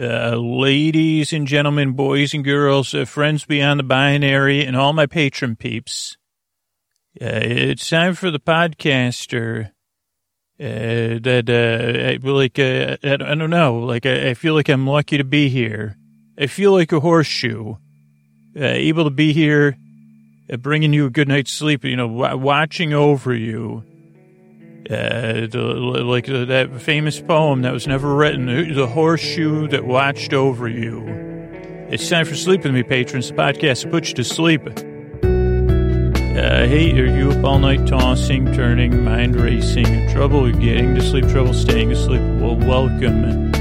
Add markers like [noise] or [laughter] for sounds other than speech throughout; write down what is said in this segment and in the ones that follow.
uh, ladies and gentlemen, boys and girls, uh, friends beyond the binary, and all my patron peeps. Uh, it's time for the podcaster. Uh, that uh, I, like uh, I, I don't know, like I, I feel like I'm lucky to be here. I feel like a horseshoe, able to be here, bringing you a good night's sleep. You know, w- watching over you. Uh, like uh, that famous poem that was never written, the horseshoe that watched over you. It's time for Sleep With Me, patrons. The podcast to put you to sleep. Uh, hey, are you up all night tossing, turning, mind racing, trouble getting to sleep, trouble staying asleep? Well, welcome.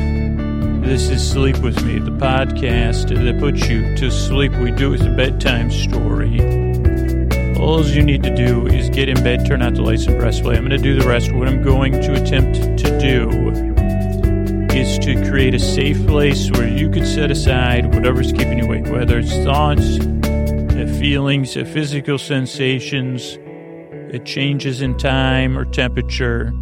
This is Sleep With Me, the podcast that puts you to sleep. We do it with a bedtime story. All you need to do is get in bed, turn out the lights, and press play. I'm going to do the rest. What I'm going to attempt to do is to create a safe place where you can set aside whatever's keeping you awake, whether it's thoughts, uh, feelings, uh, physical sensations, uh, changes in time or temperature,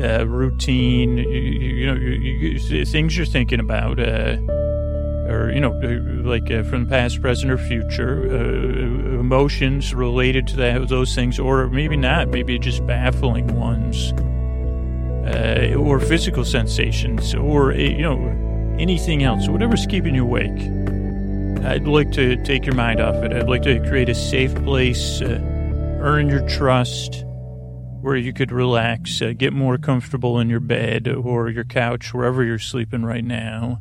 uh, routine, you, you know, you, you, things you're thinking about, uh, or, you know, uh, like uh, from past, present, or future, uh, emotions related to that, those things, or maybe not, maybe just baffling ones, uh, or physical sensations, or, uh, you know, anything else, whatever's keeping you awake. I'd like to take your mind off it. I'd like to create a safe place, uh, earn your trust, where you could relax, uh, get more comfortable in your bed or your couch, wherever you're sleeping right now.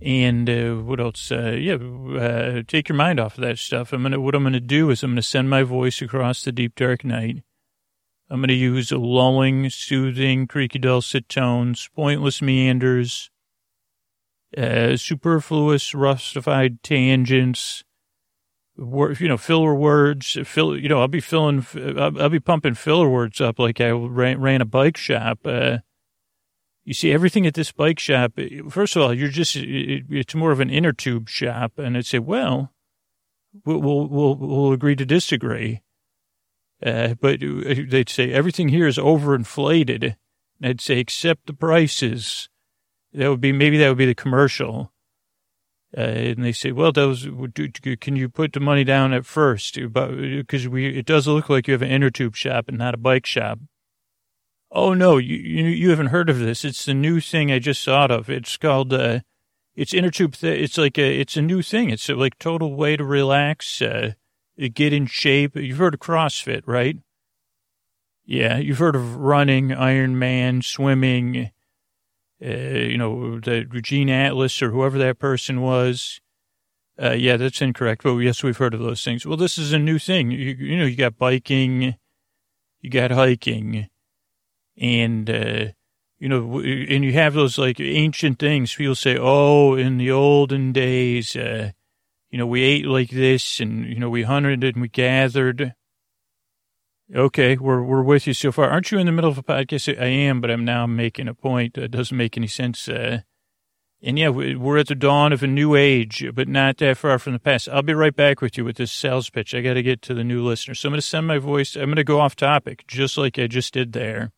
And uh, what else? Uh, yeah, uh, take your mind off of that stuff. I'm gonna. What I'm gonna do is I'm gonna send my voice across the deep dark night. I'm gonna use lulling, soothing, creaky dulcet tones, pointless meanders, uh, superfluous, rustified tangents. You know, filler words. Fill. You know, I'll be filling. I'll, I'll be pumping filler words up like I ran, ran a bike shop. You see everything at this bike shop. Eh, first of all, you're just, eh, eh, it's more of an inner tube shop. And I'd say, well, we'll, we'll, we'll, we'll agree to disagree. Uh, but they'd say everything here is overinflated. And I'd say, except the prices. That would be, maybe that would be the commercial. Uh, and they say, well, those, can you put the money down at first? Because we, it does look like you have an inner tube shop and not a bike shop. Oh no, you, you, you haven't heard of this. It's the new thing I just thought of. It's called uh, it's inner tube. Th- it's like a it's a new thing. It's a, like total way to relax, uh, get in shape. You've heard of CrossFit, right? Yeah, you've heard of running, Ironman, swimming. Uh, you know the Gene Atlas or whoever that person was. Uh, yeah, that's incorrect. But yes, we've heard of those things. Well, this is a new thing. You, you know, you got biking, you got hiking and uh, you know, and you have those like ancient things. People say, "Oh, in the olden days, uh, you know, we ate like this, and you know, we hunted and we gathered." Okay, we're we're with you so far. Aren't you in the middle of a podcast? I am, but I'm now making a point that doesn't make any sense. Uh, and yeah, we're at the dawn of a new age, but not that far from the past. I'll be right back with you with this sales pitch. I got to get to the new listeners. So I'm going to send my voice. I'm going to go off topic, just like I just did there.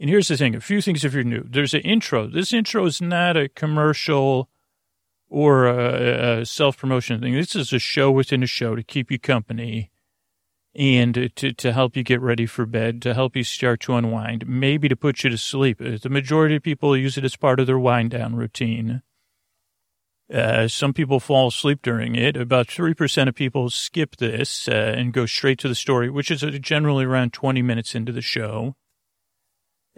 And here's the thing a few things if you're new. There's an intro. This intro is not a commercial or a, a self promotion thing. This is a show within a show to keep you company and to, to help you get ready for bed, to help you start to unwind, maybe to put you to sleep. Uh, the majority of people use it as part of their wind down routine. Uh, some people fall asleep during it. About 3% of people skip this uh, and go straight to the story, which is generally around 20 minutes into the show.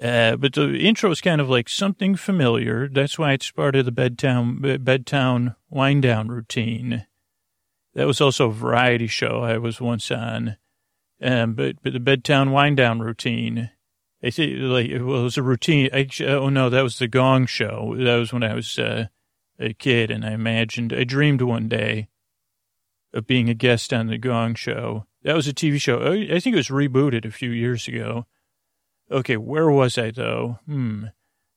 Uh, but the intro is kind of like something familiar. That's why it's part of the bedtown bedtown wind down routine. That was also a variety show I was once on. Um, but but the bedtown wind down routine. I think like it was a routine. I, oh no, that was the Gong Show. That was when I was uh, a kid, and I imagined, I dreamed one day of being a guest on the Gong Show. That was a TV show. I think it was rebooted a few years ago. Okay, where was I though? Hmm.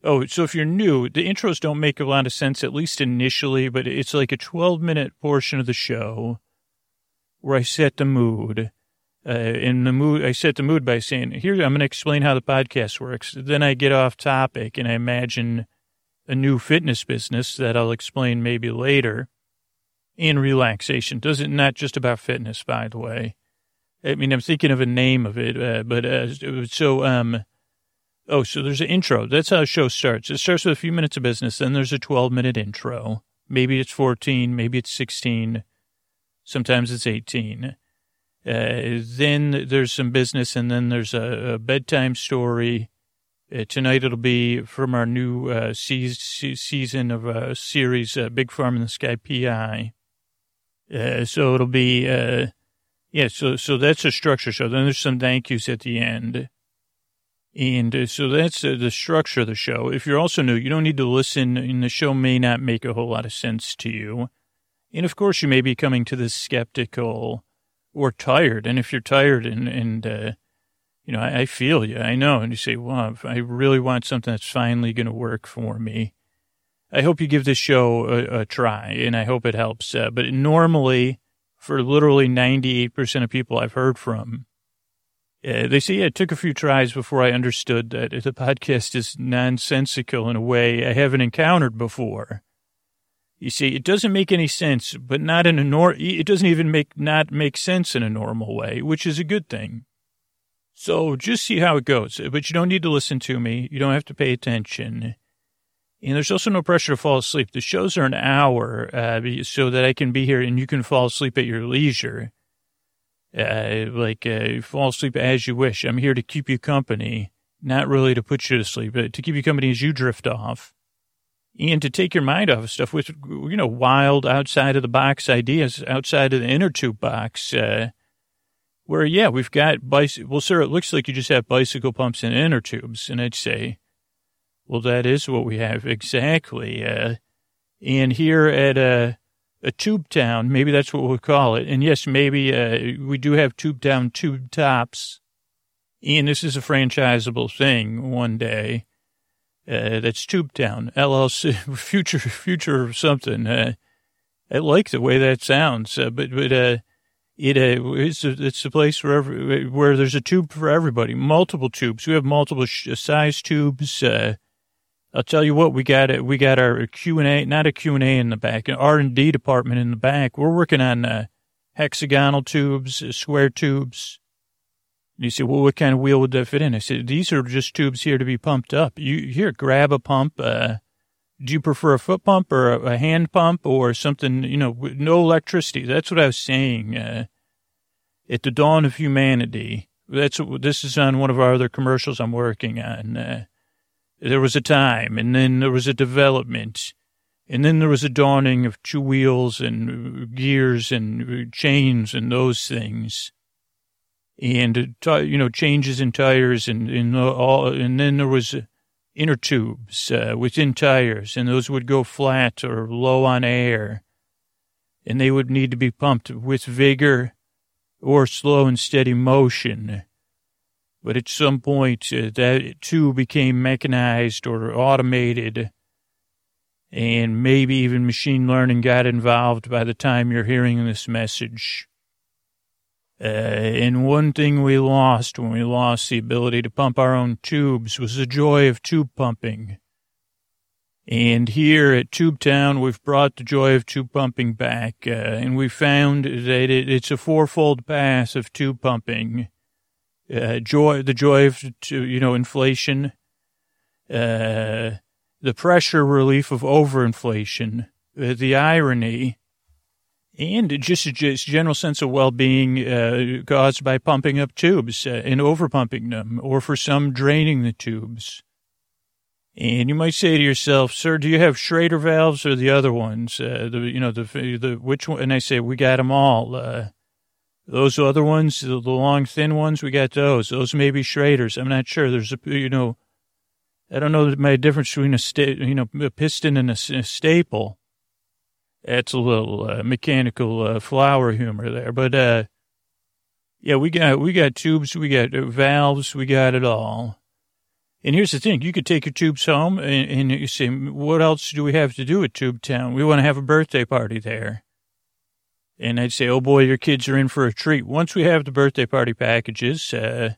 Oh, so if you're new, the intros don't make a lot of sense, at least initially, but it's like a 12 minute portion of the show where I set the mood. Uh, in the mood, I set the mood by saying, here, I'm going to explain how the podcast works. Then I get off topic and I imagine a new fitness business that I'll explain maybe later. And relaxation. Does it not just about fitness, by the way? I mean, I'm thinking of a name of it, uh, but uh, so um, oh, so there's an intro. That's how a show starts. It starts with a few minutes of business, then there's a 12 minute intro. Maybe it's 14, maybe it's 16, sometimes it's 18. Uh, then there's some business, and then there's a, a bedtime story. Uh, tonight it'll be from our new uh, se- season of a series, uh, Big Farm in the Sky PI. So it'll be, yeah, so so that's a structure show. Then there's some thank yous at the end. And uh, so that's uh, the structure of the show. If you're also new, you don't need to listen, and the show may not make a whole lot of sense to you. And of course, you may be coming to this skeptical or tired. And if you're tired and, and uh, you know, I, I, feel you, I know. And you say, well, I really want something that's finally going to work for me. I hope you give this show a, a try and I hope it helps. Uh, but normally, for literally 98% of people I've heard from, uh, they say yeah, it took a few tries before I understood that the podcast is nonsensical in a way I haven't encountered before. You see, it doesn't make any sense, but not in a nor. It doesn't even make not make sense in a normal way, which is a good thing. So just see how it goes. But you don't need to listen to me. You don't have to pay attention. And there's also no pressure to fall asleep. The shows are an hour, uh, so that I can be here and you can fall asleep at your leisure. Uh, like uh, fall asleep as you wish. I'm here to keep you company, not really to put you to sleep, but to keep you company as you drift off and to take your mind off of stuff with, you know, wild outside of the box ideas, outside of the inner tube box, uh, where, yeah, we've got bicycle. Well, sir, it looks like you just have bicycle pumps and inner tubes. And I'd say, well, that is what we have exactly. Uh, and here at a, a tube town, maybe that's what we'll call it. And yes, maybe, uh, we do have tube town tube tops. And this is a franchisable thing one day. Uh, that's Tubetown LLC, [laughs] future, future something. Uh, I like the way that sounds, uh, but but uh, it it's a, it's a place where every, where there's a tube for everybody, multiple tubes. We have multiple sh- size tubes. Uh, I'll tell you what, we got it. We got our Q and A, not a Q and A in the back, an R and D department in the back. We're working on uh, hexagonal tubes, uh, square tubes, And you say, well, what kind of wheel would that fit in? I said, these are just tubes here to be pumped up. You here, grab a pump. Uh, do you prefer a foot pump or a, a, hand pump or something? You know, no electricity. That's what I was saying. Uh, at the dawn of humanity. That's this is on one of our other commercials I'm working on. Uh, there was a time, and then there was a development, and then there was a dawning of two wheels and gears and chains and those things. And you know changes in tires and and all and then there was inner tubes uh, within tires and those would go flat or low on air. And they would need to be pumped with vigor or slow and steady motion but at some point uh, that too became mechanized or automated and maybe even machine learning got involved by the time you're hearing this message uh, and one thing we lost when we lost the ability to pump our own tubes was the joy of tube pumping. And here at Tube Town, we've brought the joy of tube pumping back, uh, and we found that it, it's a fourfold path of tube pumping. Uh, joy, the joy of, you know, inflation, uh, the pressure relief of overinflation, uh, the irony, and just a just general sense of well-being uh, caused by pumping up tubes uh, and overpumping them, or for some draining the tubes. And you might say to yourself, "Sir, do you have Schrader valves or the other ones? The you know the the which one?" And I say, "We got them all. Those other ones, the, the long thin ones, we got those. Those may be Schraders. I'm not sure. There's a you know, I don't know my difference between a sta- you know a piston and a, a staple." That's a little uh, mechanical uh, flower humor there, but uh, yeah, we got we got tubes, we got valves, we got it all. And here's the thing: you could take your tubes home, and, and you say, "What else do we have to do at Tube Town? We want to have a birthday party there." And I'd say, "Oh boy, your kids are in for a treat." Once we have the birthday party packages, uh,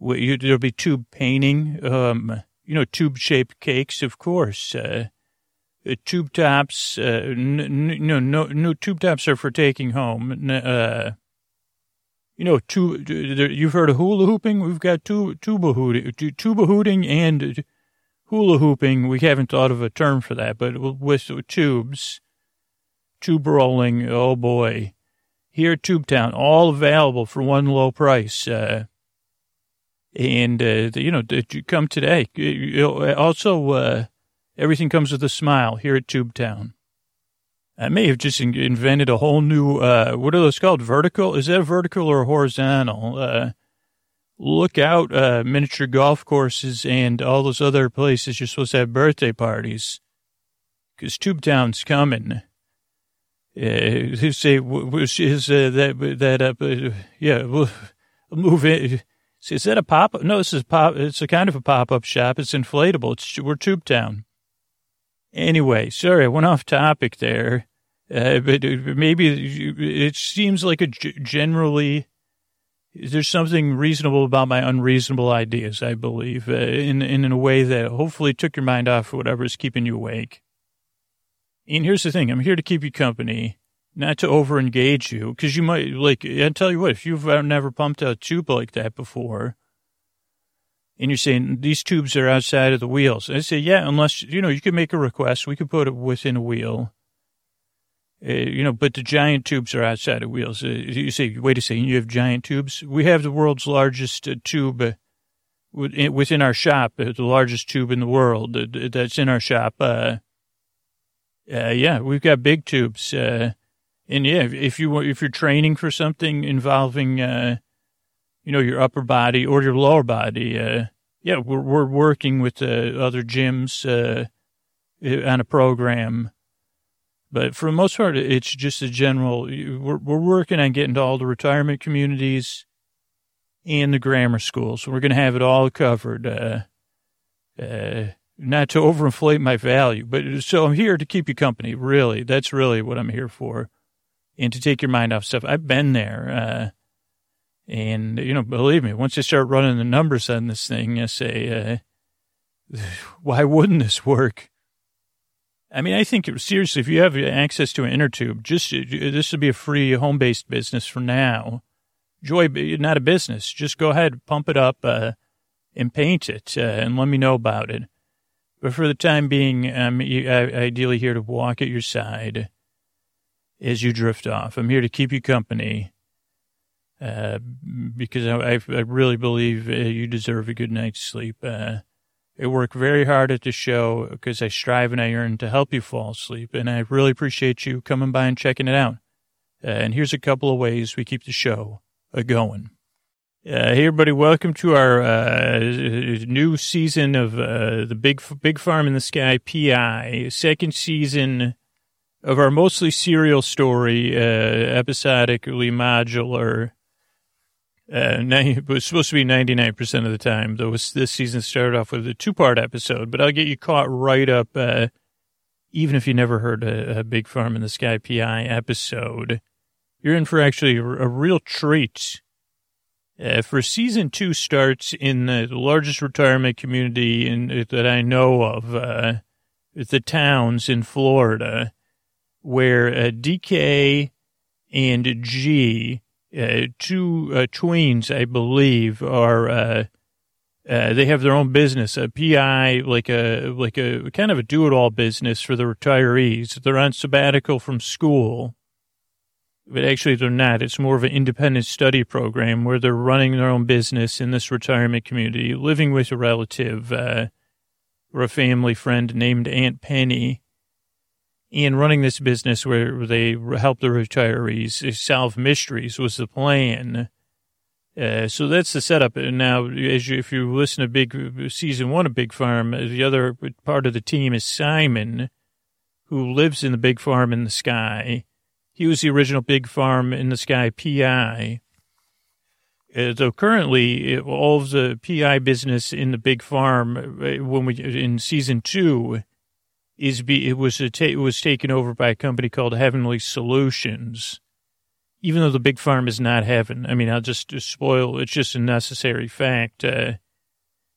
you, there'll be tube painting. Um, you know, tube-shaped cakes, of course. Uh, uh, tube tops, uh, n- n- no, no, no, tube tops are for taking home. N- uh, you know, tube, you've heard of hula hooping? We've got tu- tuba hooting, tuba hooting and hula hooping. We haven't thought of a term for that, but with tubes, tube rolling, oh boy. Here at Tubetown, all available for one low price. Uh, and, uh, you know, did you come today. Also, uh, everything comes with a smile here at Tube Town. I may have just invented a whole new, uh, what are those called? Vertical? Is that vertical or horizontal? Uh, look out, uh, miniature golf courses and all those other places you're supposed to have birthday parties. Cause Tube Town's coming. Uh, say, is, uh, that, that, uh, yeah, we'll move in. Is that a pop? Up? No, this is pop. It's a kind of a pop up shop. It's inflatable. It's we're Tube Town. Anyway, sorry, I went off topic there. Uh, but maybe it seems like a generally there's something reasonable about my unreasonable ideas. I believe uh, in in a way that hopefully took your mind off whatever is keeping you awake. And here's the thing: I'm here to keep you company not to over engage you because you might like i tell you what if you've never pumped a tube like that before and you're saying these tubes are outside of the wheels i say yeah unless you know you could make a request we could put it within a wheel. Uh, you know but the giant tubes are outside of wheels. Uh, you say wait a second you have giant tubes? We have the world's largest uh, tube uh, within our shop uh, the largest tube in the world uh, that's in our shop yeah we've got big tubes and yeah, if you if you're training for something involving, uh, you know, your upper body or your lower body, uh, yeah, we're we're working with uh, other gyms uh, on a program. But for the most part, it's just a general. We're we're working on getting to all the retirement communities and the grammar schools. So we're going to have it all covered. Uh, uh, not to overinflate my value, but so I'm here to keep you company. Really, that's really what I'm here for and to take your mind off stuff. I've been there. Uh, and, you know, believe me, once you start running the numbers on this thing, you say, uh, [sighs] why wouldn't this work? I mean, I think seriously, if you have access to an inner tube, just this would be a free home based business for now. Joy, not a business. Just go ahead, pump it up, uh, and paint it, uh, and let me know about it. But for the time being, I'm ideally here to walk at your side as you drift off. I'm here to keep you company uh, because I, I, really believe uh, you deserve a good night's sleep. Uh, I work very hard at the show because I strive and I earn to help you fall asleep. And I really appreciate you coming by and checking it out. Uh, and here's a couple of ways we keep the show a going. Uh, hey everybody, welcome to our uh, new season of uh, the Big Big Farm in the Sky PI, second season of our mostly serial story, uh, episodically modular. Uh, it was supposed to be 99% of the time, though this season started off with a two part episode, but I'll get you caught right up, uh, even if you never heard a, a, Big Farm in the Sky PI episode. You're in for actually a real treat. Uh, for season two starts in the largest retirement community in, that I know of, uh, the towns in Florida where uh, DK and Gee, uh, two uh, tweens, I believe, are they have their own business, a PI, like a like a kind of a do-it-all business for the retirees. They're on sabbatical from school, but actually they're not. It's more of an independent study program where they're running their own business in this retirement community, living with a relative uh, or a family friend named Aunt Penny and running this business where they help the retirees solve mysteries was the plan. Uh, so that's the setup. And now, as you, if you listen to Big Season One of Big Farm, the other part of the team is Simon, who lives in the Big Farm in the Sky. He was the original Big Farm in the Sky PI. Uh, so currently, all of the PI business in the Big Farm, uh, when we in season two, is be it was ta- it was taken over by a company called Heavenly Solutions. Even though the big farm is not heaven, I mean, I'll just, just spoil. It's just a necessary fact. Uh,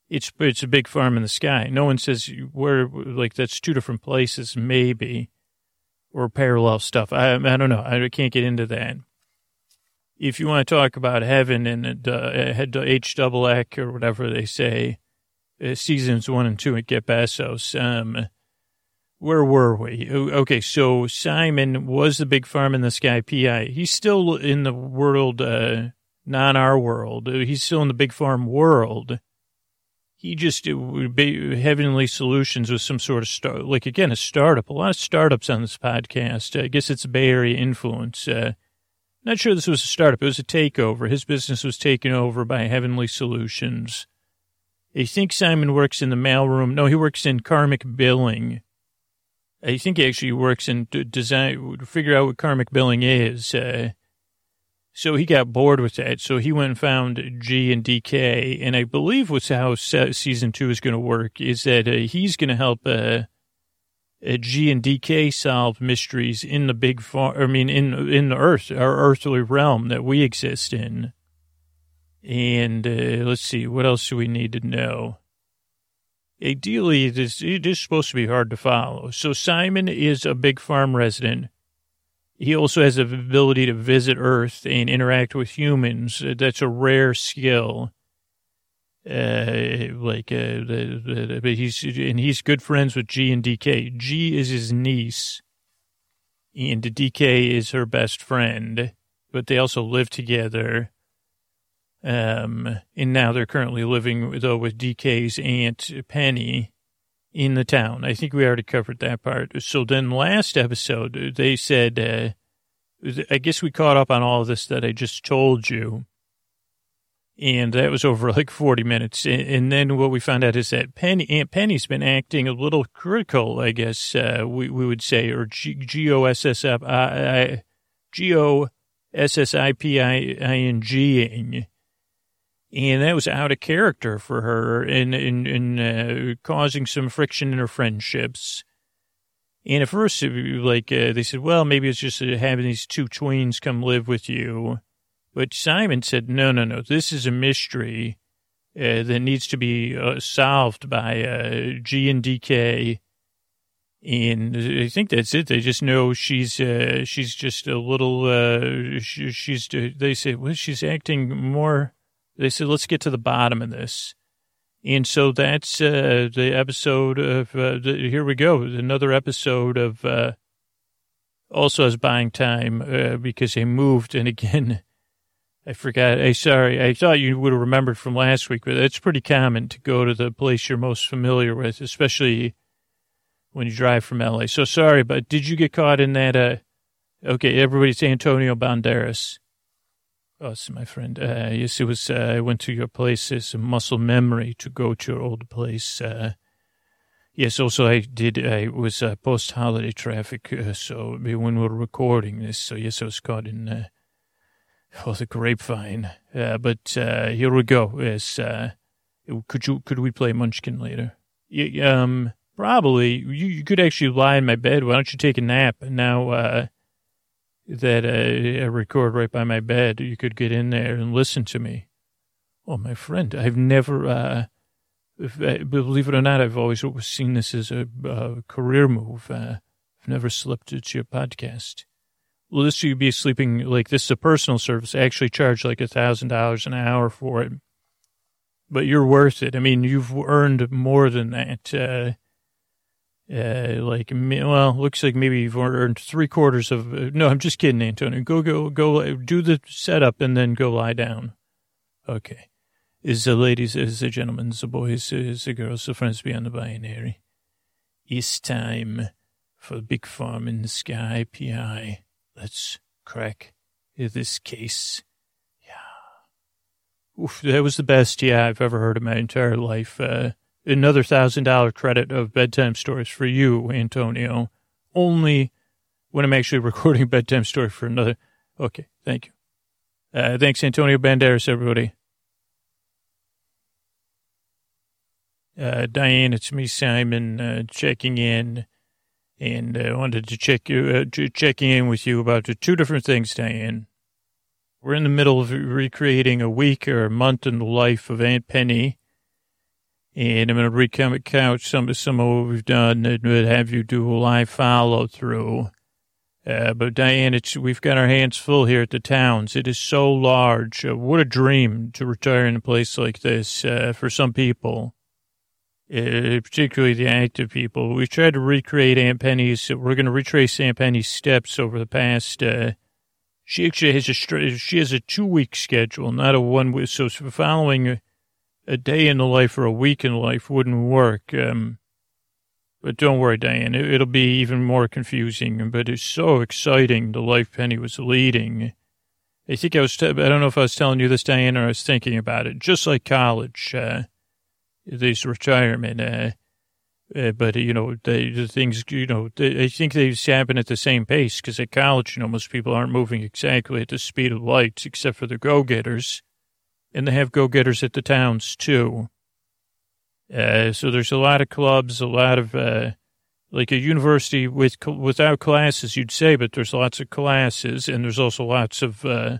It's it's a big farm in the sky. No one says where like that's two different places, maybe, or parallel stuff. I I don't know. I can't get into that. If you want to talk about heaven and uh, H double X or whatever they say, uh, seasons one and two at Get Bezos. Um, where were we? Okay, so Simon was the big farm in the sky PI. He's still in the world, uh, not our world. He's still in the big farm world he just would be Heavenly Solutions was some sort of start, like again a startup. A lot of startups on this podcast. I guess it's Bay Area influence. Uh, not sure this was a startup. It was a takeover. His business was taken over by Heavenly Solutions. I think Simon works in the mailroom. No, he works in karmic billing. I think he actually works in design. Figure out what karmic billing is. Uh, so he got bored with that. So he went and found Gee and DK. And I believe what's how season two is going to work is that uh, he's going to help uh, uh, Gee and DK solve mysteries in the big farm. I mean, in in the Earth, our earthly realm that we exist in. And uh, let's see, what else do we need to know? Ideally, it is, it is supposed to be hard to follow. So Simon is a big farm resident he also has the ability to visit Earth and interact with humans. Uh, that's a rare skill. Uh, like, uh, the, the, but he's, and he's good friends with Gee and DK. Gee is his niece, and DK is her best friend, but they also live together. Um, and now they're currently living, though, with DK's aunt, Penny, in the town. I think we already covered that part. So then last episode, they said, uh, I guess we caught up on all of this that I just told you. And that was over like 40 minutes. And then what we found out is that Penny, Aunt Penny's been acting a little critical, I guess uh, we, we would say, or G-O-S-S-I-P-I-N-G-ing and that was out of character for her and and, and uh, causing some friction in her friendships. And at first, like uh, they said, well, maybe it's just uh, having these two tweens come live with you. But Simon said, no, no, no, this is a mystery uh, that needs to be uh, solved by uh, Gee and DK. And I think that's it. They just know she's she's just a little. She, she's. They say, well, she's acting more they said, let's get to the bottom of this. And so that's uh, the episode of, uh, the, here we go, another episode of, uh, also has buying time uh, because they moved. And again, I forgot. I sorry. I thought you would have remembered from last week, but it's pretty common to go to the place you're most familiar with, especially when you drive from LA. So sorry, but did you get caught in that? Uh, okay, everybody's Antonio Banderas. Oh, my friend. Uh, yes, it was. Uh, I went to your place. It's a muscle memory to go to your old place. Uh, yes, also I did. I was uh, post holiday traffic, uh, so when we were recording this, so yes, I was caught in uh, oh the grapevine. Uh, but here we go. Yes, could you could we play Munchkin later? Yeah, um, probably. You, you could actually lie in my bed. Why don't you take a nap? Now. Uh, that uh, I record right by my bed. You could get in there and listen to me. Oh, my friend, I've never, uh, if, uh, believe it or not, I've always seen this as a, a career move. Uh, I've never slipped into your podcast. Well, this you'd be sleeping like this is a personal service. I actually charge like a thousand dollars an hour for it, but you're worth it. I mean, you've earned more than that. Uh, uh, like, well, looks like maybe you've earned three quarters of. Uh, no, I'm just kidding, Antonio. Go, go, go. Do the setup and then go lie down. Okay. Is the ladies, is the gentlemen, the boys, is the girls, the friends beyond the binary. It's time for Big Farm in the Sky PI. Let's crack this case. Yeah. Oof, that was the best yeah I've ever heard in my entire life. Uh, another thousand dollar credit of bedtime stories for you, Antonio. Only when I'm actually [laughs] recording bedtime story for another. Okay, thank you. Uh, thanks, Antonio Banderas, everybody. Uh, Diane, it's me, Simon, uh, checking in, and I uh, wanted to check you, uh, checking in with you about two different things, Diane. We're in the middle of recreating a week or a month in the life of Aunt Penny And I'm going to recount some some of what we've done and have you do a live follow through. Uh, but Diane, it's, we've got our hands full here at the towns. It is so large. Uh, what a dream to retire in a place like this uh, for some people, uh, particularly the active people. We've tried to recreate Aunt Penny's. We're going to retrace Aunt Penny's steps over the past. Uh, she actually has a she has a two week schedule, not a one week. So following a day in the life or a week in life wouldn't work. Um, but don't worry, Diane, it, will be even more confusing. But it's so exciting, the life Penny was leading. I think I was, t- I don't know if I was telling you this, Diane, or I was thinking about it. Just like college, uh, this retirement, uh, uh, but you know the, things you know they, I think they happen at the same pace because at college you know most people aren't moving exactly at the speed of light except for the go getters and they have go-getters at the towns too. Uh, so there's a lot of clubs, a lot of uh, like a university with without classes, you'd say, but there's lots of classes, and there's also lots of uh,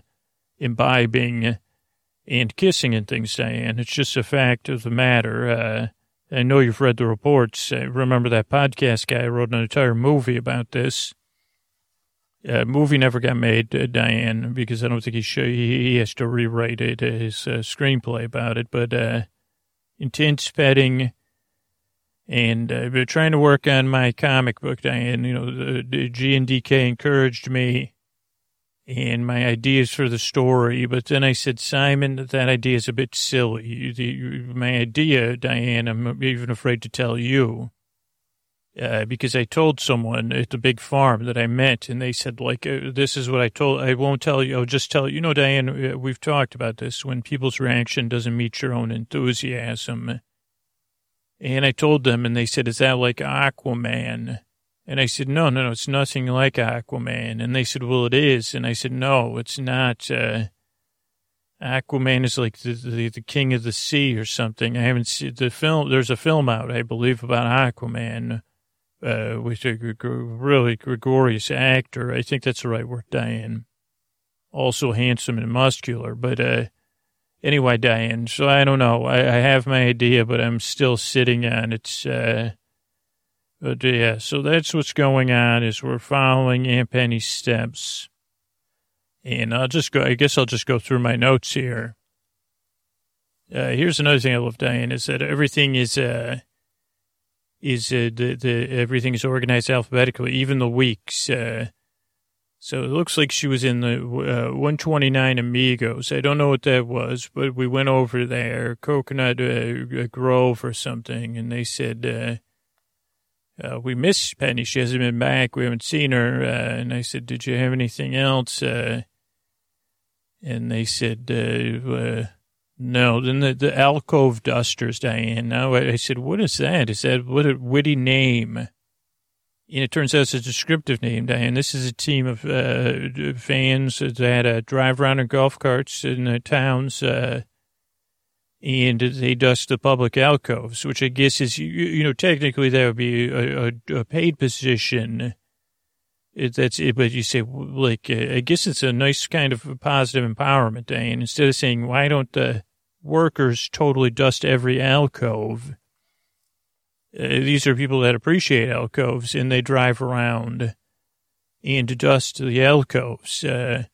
imbibing and kissing and things. Diane, it's just a fact of the matter. Uh, I know you've read the reports. I remember that podcast guy wrote an entire movie about this. Uh, movie never got made, uh, Diane, because I don't think he should, he, has to rewrite it, uh, his uh, screenplay about it. But uh, intense petting, and uh, trying to work on my comic book, Diane. You know, the, the Gee and DK encouraged me and my ideas for the story. But then I said, Simon, that idea is a bit silly. The, my idea, Diane, I'm even afraid to tell you uh, because I told someone at the big farm that I met, and they said, like, uh, this is what I told. I won't tell you. I'll just tell you. You know, Diane, uh, we've talked about this when people's reaction doesn't meet your own enthusiasm. And I told them, and they said, is that like Aquaman? And I said, no, no, no, it's nothing like Aquaman. And they said, well, it is. And I said, no, it's not. Uh, Aquaman is like the, the, the king of the sea or something. I haven't seen the film. There's a film out, I believe, about Aquaman uh, with a really gregarious actor. I think that's the right word, Diane. Also handsome and muscular. But uh, anyway, Diane, so I don't know. I, I, have my idea, but I'm still sitting on it. Uh, but yeah, so that's what's going on is we're following Aunt Penny's steps. And I'll just go, I guess I'll just go through my notes here. Uh, here's another thing I love, Diane, is that everything is, uh, is uh, the the everything is organized alphabetically, even the weeks. Uh, so it looks like she was in the uh, 129 Amigos. I don't know what that was, but we went over there, Coconut uh, Grove or something, and they said uh, uh, we miss Penny. She hasn't been back. We haven't seen her. and I said, "Did you have anything else?" and they said no, then the, the alcove dusters, Diane. Now I said, what is that? Is that what a witty name? And it turns out it's a descriptive name, Diane. This is a team of uh, fans that uh, drive around in golf carts in the towns, uh, and they dust the public alcoves, which I guess is, you, you know, technically that would be a, a, a paid position. It, that's it, but you say, like, uh, I guess it's a nice kind of positive empowerment, Diane. Instead of saying, why don't the workers totally dust every alcove. Uh, these are people that appreciate alcoves and they drive around and dust the alcoves. Uh,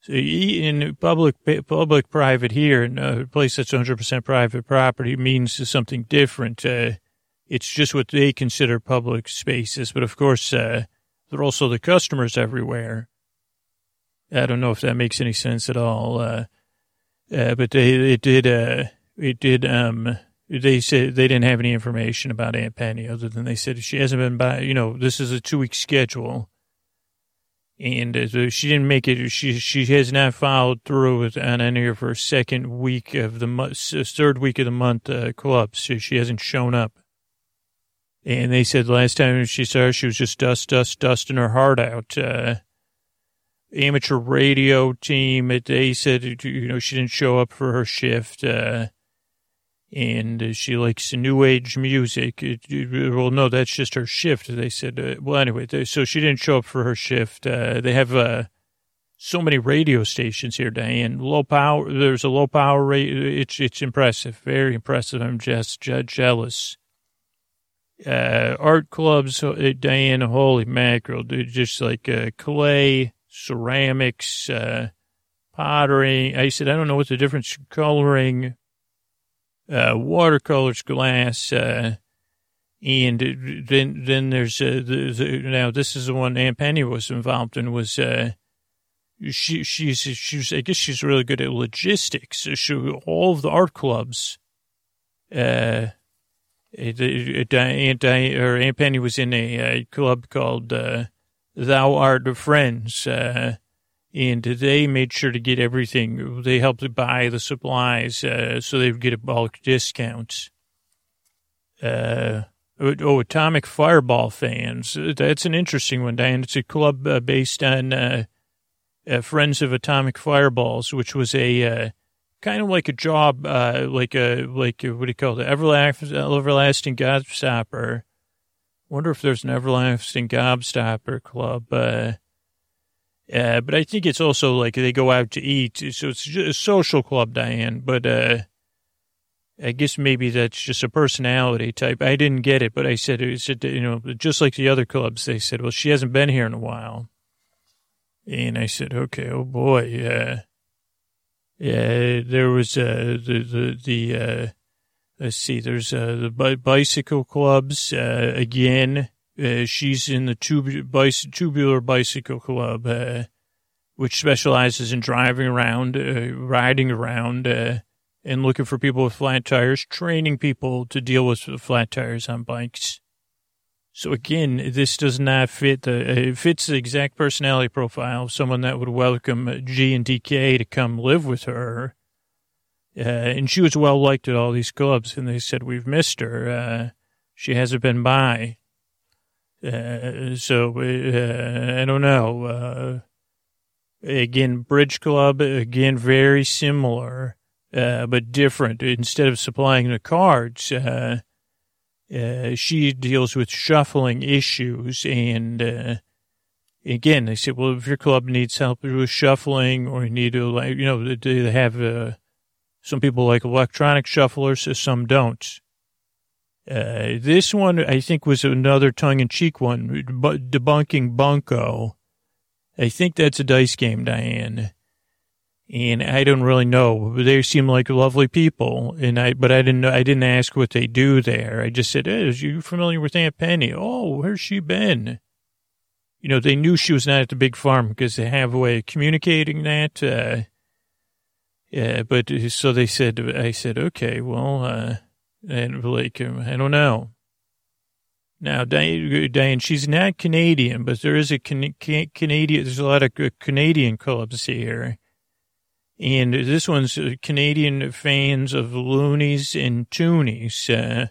so in public, public, private here, in a place that's 100% private property means something different. Uh, it's just what they consider public spaces. But of course, uh, they're also the customers everywhere. I don't know if that makes any sense at all. Uh, uh, but they, it did, uh, it did, um, they said they didn't have any information about Aunt Penny other than they said she hasn't been by, you know, this is a two week schedule. And uh, she didn't make it. She she has not followed through with, on any of her second week of the month, third week of the month uh, clubs. She, she hasn't shown up. And they said last time she saw her, she was just dust, dust, dusting her heart out. Uh, amateur radio team. They said, you know, she didn't show up for her shift. Uh, and she likes new age music. well, no, that's just her shift. They said, uh, well, anyway, they, so she didn't show up for her shift. Uh, they have, uh, so many radio stations here, Diane. Low power. There's a low power rate. It's it's impressive, very impressive. I'm just, just jealous. Uh, art clubs, uh, Diane. Holy mackerel, dude! Just like uh, clay, ceramics, uh, pottery. I said I don't know what the difference coloring, uh, watercolors, glass. Uh, and then then there's uh, the, the, now this is the one Aunt Penny was involved in was uh, she she's she's I guess she's really good at logistics. She, all of the art clubs, uh, Aunt or Aunt Penny was in a, a club called uh, Thou Art the Friends, uh, and they made sure to get everything. They helped to buy the supplies uh, so they would get a bulk discount. Uh, oh, Atomic Fireball fans. That's an interesting one, Diane. It's a club uh, based on uh, uh, Friends of Atomic Fireballs, which was a uh, kind of like a job, like a like a, what do you call it, everlasting, everlasting gobstopper. Wonder if there's an everlasting gobstopper club. Uh, uh, but I think it's also like they go out to eat, so it's a social club, Diane. But uh, I guess maybe that's just a personality type. I didn't get it, but I said, it said, you know, just like the other clubs, they said, well, she hasn't been here in a while. And I said, okay, oh boy, yeah. Yeah, there was, uh, the, the, the, uh, let's see, there's, uh, the bi- bicycle clubs, uh, again, uh, she's in the tub- tubular bicycle club, uh, which specializes in driving around, uh, riding around, uh, and looking for people with flat tires, training people to deal with flat tires on bikes. So again, this does not fit the, it fits the exact personality profile of someone that would welcome Gee and DK to come live with her. Uh, and she was well liked at all these clubs, and they said, we've missed her. Uh, she hasn't been by. Uh, so, uh, I don't know. Uh, again, Bridge Club, again, very similar, uh, but different. Instead of supplying the cards, she deals with shuffling issues. And again, they said, well, if your club needs help with shuffling or you need to, you know, they have uh, some people like electronic shufflers, some don't. Uh, this one, I think, was another tongue-in-cheek one, debunking Bunko. I think that's a dice game, Diane and I don't really know. They seem like lovely people, and I but I didn't know. I didn't ask what they do there. I just said, hey, "Is you familiar with Aunt Penny?" Oh, where's she been? You know, they knew she was not at the big farm because they have a way of communicating that. Uh, yeah, but uh, so they said. I said, "Okay, well," uh, and like um, I don't know. Now, Diane, Diane, she's not Canadian, but there is a can, can, Canadian. There's a lot of Canadian clubs here and this one's Canadian fans of loonies and toonies. Uh,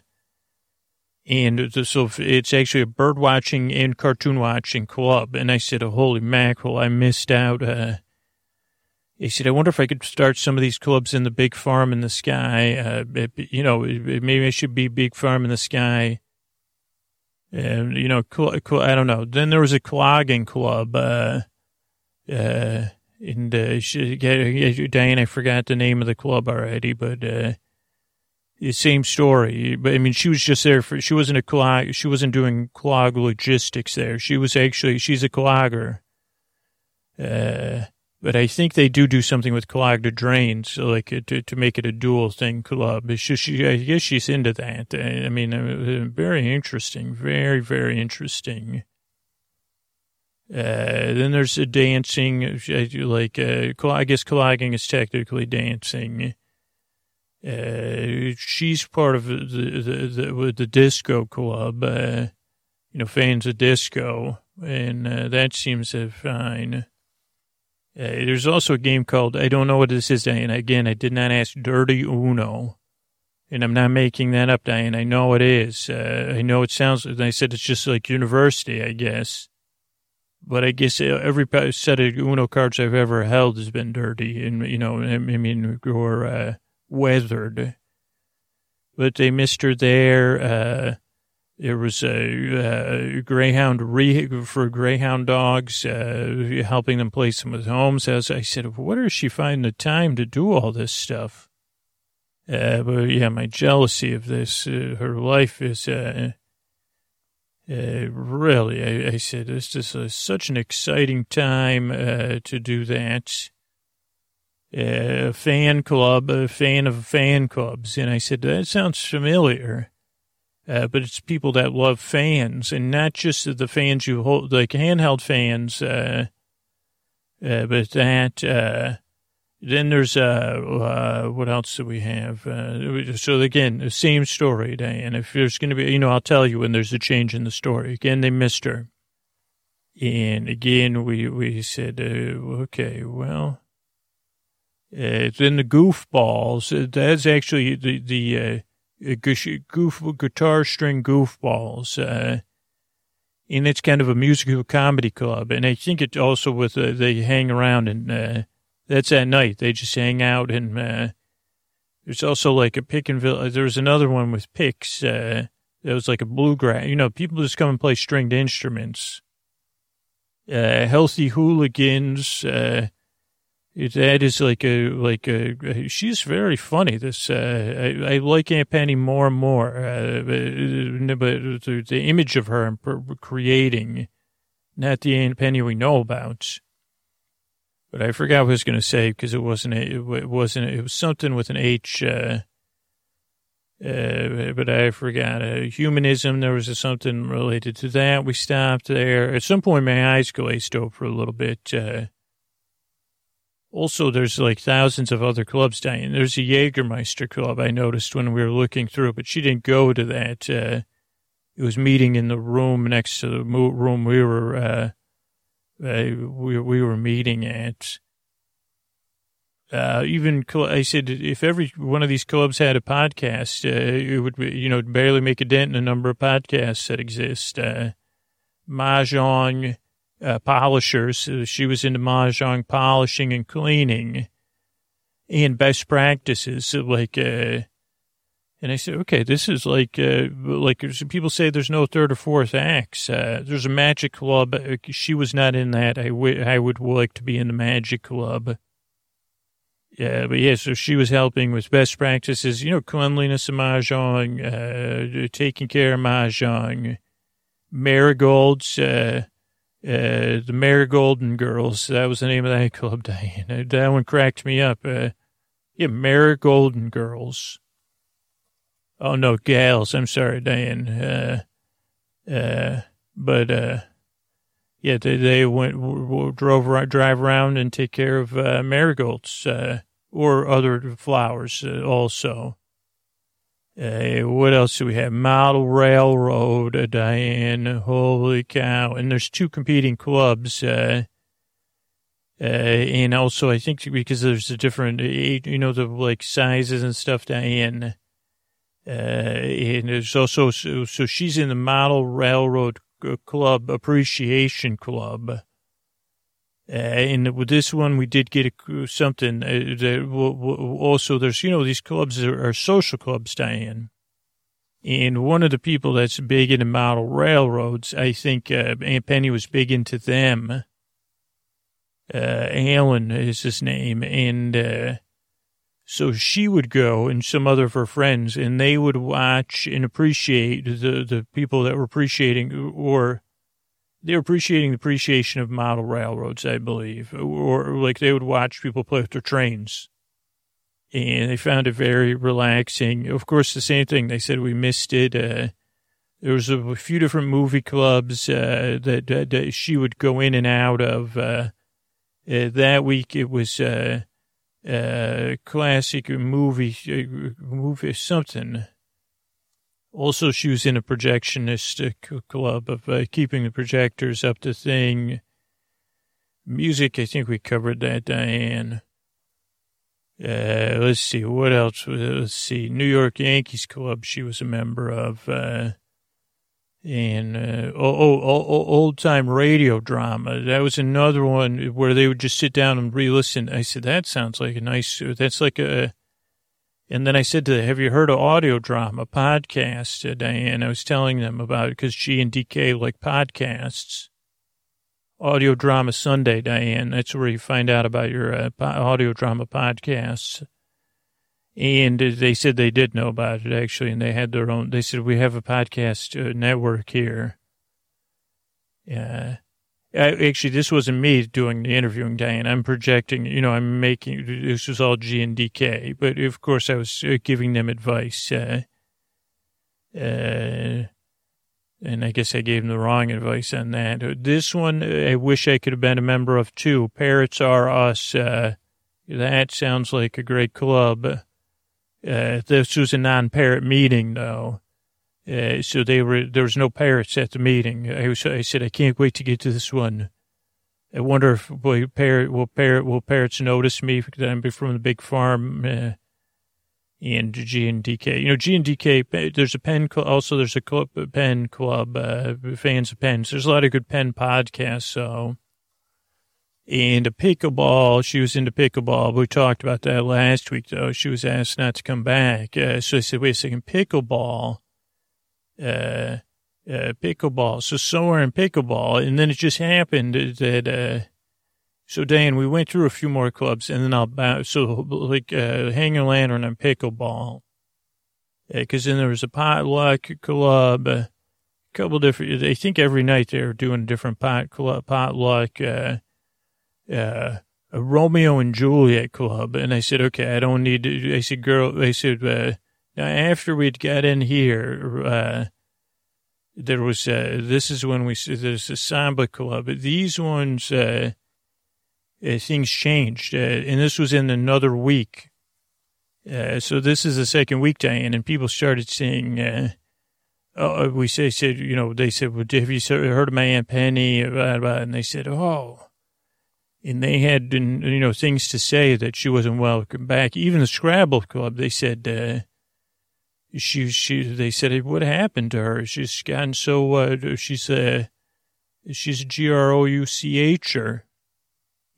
and so it's actually a bird watching and cartoon watching club. And I said, oh, holy mackerel, I missed out. Uh, he said, I wonder if I could start some of these clubs in the big farm in the sky. Uh, you know, maybe I should be big farm in the sky. And, you know, I don't know. Then there was a clogging club. Uh, uh, and uh, she, Diane, I forgot the name of the club already, but uh, the same story. But I mean, she was just there for. She wasn't a clog. She wasn't doing clog logistics there. She was actually. She's a clogger. Uh, but I think they do do something with clogged drains, like uh, to to make it a dual thing club. She, I guess she's into that. I mean, uh, very interesting. Very very interesting. Uh, then there's a dancing, like, uh, I guess clogging is technically dancing. Uh, she's part of the, the, the, the disco club, uh, you know, fans of disco, and uh, that seems fine. Uh, there's also a game called, I don't know what this is, Diane. Again, I did not ask Dirty Uno. And I'm not making that up, Diane. I know it is. Uh, I know it sounds, I said it's just like university, I guess. But I guess every set of Uno cards I've ever held has been dirty and, you know, I mean, or uh, weathered. But they missed her there. Uh, there was a, a greyhound re for greyhound dogs, uh, helping them place them with homes. As I said, where does she find the time to do all this stuff? Uh, but yeah, my jealousy of this, uh, her life is, uh, uh, really, I, I said, this is uh, such an exciting time uh, to do that. A uh, fan club, a fan of fan clubs. And I said, that sounds familiar. Uh, but it's people that love fans and not just the fans you hold, like handheld fans, uh, but that, then there's uh, uh, what else do we have? Uh, so again, the same story, Diane. If there's going to be, you know, I'll tell you when there's a change in the story. Again, they missed her, and again we we said, uh, okay, well, uh, then the goofballs. Uh, that's actually the the goof guitar string goofballs. and it's kind of a musical comedy club, and I think it also with they hang around and that's at night. They just hang out and uh, there's also like a pick and uh, there was another one with picks. Uh, that was like a bluegrass. You know, people just come and play stringed instruments. Uh, healthy hooligans. That is like a like a. She's very funny. This uh, I, I like Aunt Penny more and more. Uh, but, the, the image of her creating, not the Aunt Penny we know about. But I forgot what I was going to say because it wasn't, a, it wasn't, it was something with an H, uh, uh, but I forgot. Uh, humanism, there was something related to that. We stopped there. At some point, my eyes glazed over a little bit. Uh, also, there's like thousands of other clubs dying. There's a Jägermeister club I noticed when we were looking through, but she didn't go to that. Uh, it was meeting in the room next to the room we were uh, uh, we, we were meeting at. Uh, even I said if every one of these clubs had a podcast, uh, it would you know barely make a dent in the number of podcasts that exist. Uh, mahjong uh, polishers. Uh, she was into mahjong polishing and cleaning, and best practices like uh, and I said, okay, this is like, uh, like people say there's no third or fourth acts. Uh, there's a magic club. Uh, she was not in that. I, w- I would like to be in the magic club. Yeah, but yeah, so she was helping with best practices, you know, cleanliness of Mahjong, uh, taking care of Mahjong, marigolds, uh, uh, the Marigolden Girls. That was the name of that [laughs] club, Diane. That one cracked me up. Uh, yeah, Marigolden Girls. Oh no, gals. I'm sorry, Diane. Uh, uh, but uh, yeah, they, they went w- w- drove drive around and take care of uh, marigolds uh, or other flowers uh, also. Uh, what else do we have? Model Railroad, uh, Diane. Holy cow! And there's two competing clubs. Uh, uh, and also, I think because there's a different, you know, the like sizes and stuff, Diane. Uh, and there's also, so, so she's in the Model Railroad Club Appreciation Club. Uh, and with this one, we did get a, something. Uh, that also, there's, you know, these clubs are, are, social clubs, Diane. And one of the people that's big into model railroads, I think uh, Aunt Penny was big into them. Uh, Alan is his name. And uh, so she would go and some other of her friends, and they would watch and appreciate the, the people that were appreciating, or they were appreciating the appreciation of model railroads, I believe, or like they would watch people play with their trains. And they found it very relaxing. Of course, the same thing. They said we missed it. Uh, there was a, few different movie clubs uh, that, that, that, she would go in and out of. Uh, uh that week it was uh, uh, classic movie, movie something. Also, she was in a projectionist uh, club of uh, keeping the projectors up to thing. Music, I think we covered that, Diane. Uh, let's see, what else? Let's see, New York Yankees Club, she was a member of. Uh, and uh, oh, oh, oh, old time radio drama. That was another one where they would just sit down and re-listen. I said that sounds like a nice. That's like a And then I said to them, have you heard of audio drama podcast, uh, Diane? I was telling them about it because she and DK like podcasts. Audio Drama Sunday, Diane. That's where you find out about your uh, audio drama podcasts. And they said they did know about it, actually, and they had their own. They said, we have a podcast uh, network here. Yeah. Actually, this wasn't me doing the interviewing, Diane. I'm projecting, you know, I'm making, this was all Gee and DK, but of course I was uh, giving them advice. Uh, uh, and I guess I gave them the wrong advice on that. This one, I wish I could have been a member of too. Parrots Are Us. Uh, that sounds like a great club. Uh, this was a non-parrot meeting, though. Uh, so they were there was no parrots at the meeting. I was I said I can't wait to get to this one. I wonder if will parrot will parrot will parrots notice me because I'm from the big farm. Uh, and Gee and DK, you know, Gee and DK. There's a pen club. Also, there's a pen club. Uh, fans of pens. There's a lot of good pen podcasts. So and a pickleball. She was into pickleball. We talked about that last week, though. She was asked not to come back. Uh, so I said, wait a second, pickleball, uh, uh, pickleball. So somewhere in pickleball. And then it just happened that, uh, so Dan, we went through a few more clubs and then I'll. So like, uh, hang a lantern and pickleball. Uh, cause then there was a potluck club, a couple different, I think every night they're doing a different pot club, potluck, uh, uh, a Romeo and Juliet club. And I said, okay, I don't need to, I said, girl, I said, uh, after we'd got in here, uh, there was, uh, this is when we, there's a samba club. These ones, uh, uh things changed. Uh, and this was in another week. Uh, so this is the second week, Diane, and people started saying, uh, oh, we say, said, you know, they said, well, have you heard of my Aunt Penny? And they said, oh, and they had, you know, things to say that she wasn't welcome back. Even the Scrabble Club, they said, uh, she, she, they said, what happened to her? She's gotten so, uh, she's, uh, she's a G-R-O-U-C-H-er.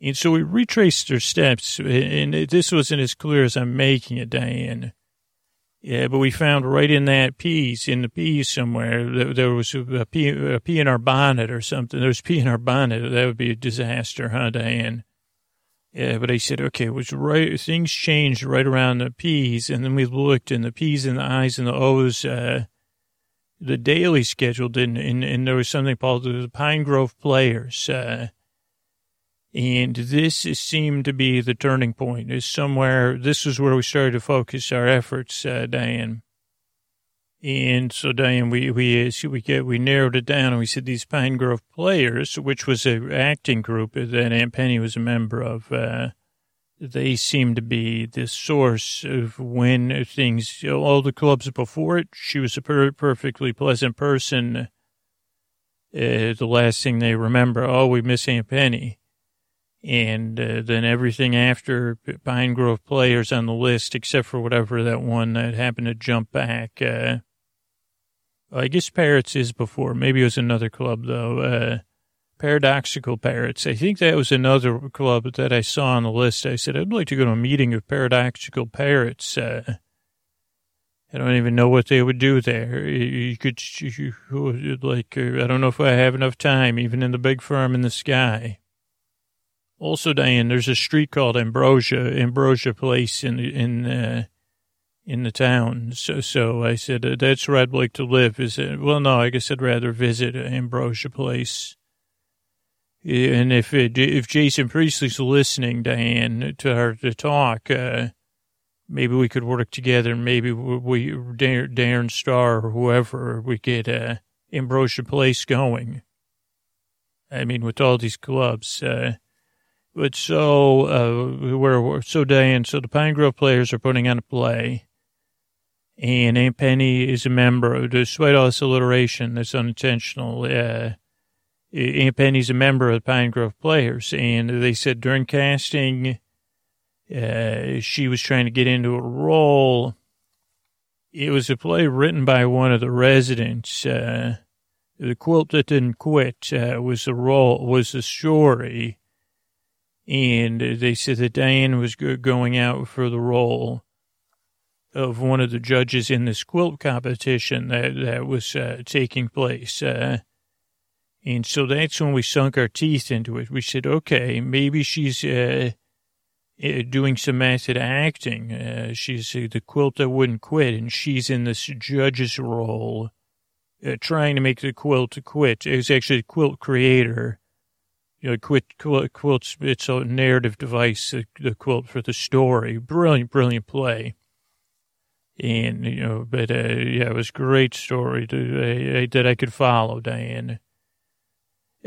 And so we retraced her steps, and this wasn't as clear as I'm making it, Diane. Yeah, but we found right in that piece, in the piece somewhere, there was a a in our bonnet or something. There was pea in our bonnet. That would be a disaster, huh, Diane? Yeah, but I said, okay, it was right. Things changed right around the P's, and then we looked, and the P's and the I's and the O's, uh, the daily schedule didn't, and, and there was something called the Pine Grove Players. Uh, and this seemed to be the turning point. Is somewhere. This is where we started to focus our efforts, uh, Diane. And so, Diane, we we uh, we get we narrowed it down, and we said these Pine Grove players, which was an acting group that Aunt Penny was a member of. Uh, they seemed to be the source of when things. All the clubs before it, she was a per- perfectly pleasant person. Uh, the last thing they remember, oh, we miss Aunt Penny and uh, then everything after Pine Grove players on the list, except for whatever that one that happened to jump back. I guess Parrots is before. Maybe it was another club though. Uh, Paradoxical Parrots. I think that was another club that I saw on the list. I said I'd like to go to a meeting of Paradoxical Parrots. Uh, I don't even know what they would do there. You could, you, like, uh, I don't know if I have enough time, even in the big firm in the sky. Also, Diane, there's a street called Ambrosia, Ambrosia Place in in uh, in the town. So, so I said uh, that's where I'd like to live. Is it? Well, no, I guess I'd rather visit Ambrosia Place. And if it, if Jason Priestley's listening, Diane, to her to talk, uh, maybe we could work together. Maybe we, Darren Star or whoever, we get uh, Ambrosia Place going. I mean, with all these clubs. Uh, but so, uh, we're, so Diane, so the Pine Grove players are putting on a play. And Aunt Penny is a member, despite all this alliteration that's unintentional, uh, Aunt Penny's a member of the Pine Grove players. And they said during casting, uh, she was trying to get into a role. It was a play written by one of the residents. Uh, the quilt that didn't quit uh, was the role, was the story and they said that Diane was going out for the role. Of one of the judges in this quilt competition that, that was uh, taking place. Uh, and so that's when we sunk our teeth into it. We said, okay, maybe she's uh, uh doing some method acting. Uh, she's uh, the quilt that wouldn't quit, and she's in this judge's role, trying to make the quilt quit. It was actually the quilt creator. You know, quit, quilt, quilts, it's a narrative device, the quilt for the story. Brilliant, brilliant play. And, you know, but, uh, yeah, it was a great story to, uh, that I could follow, Diane.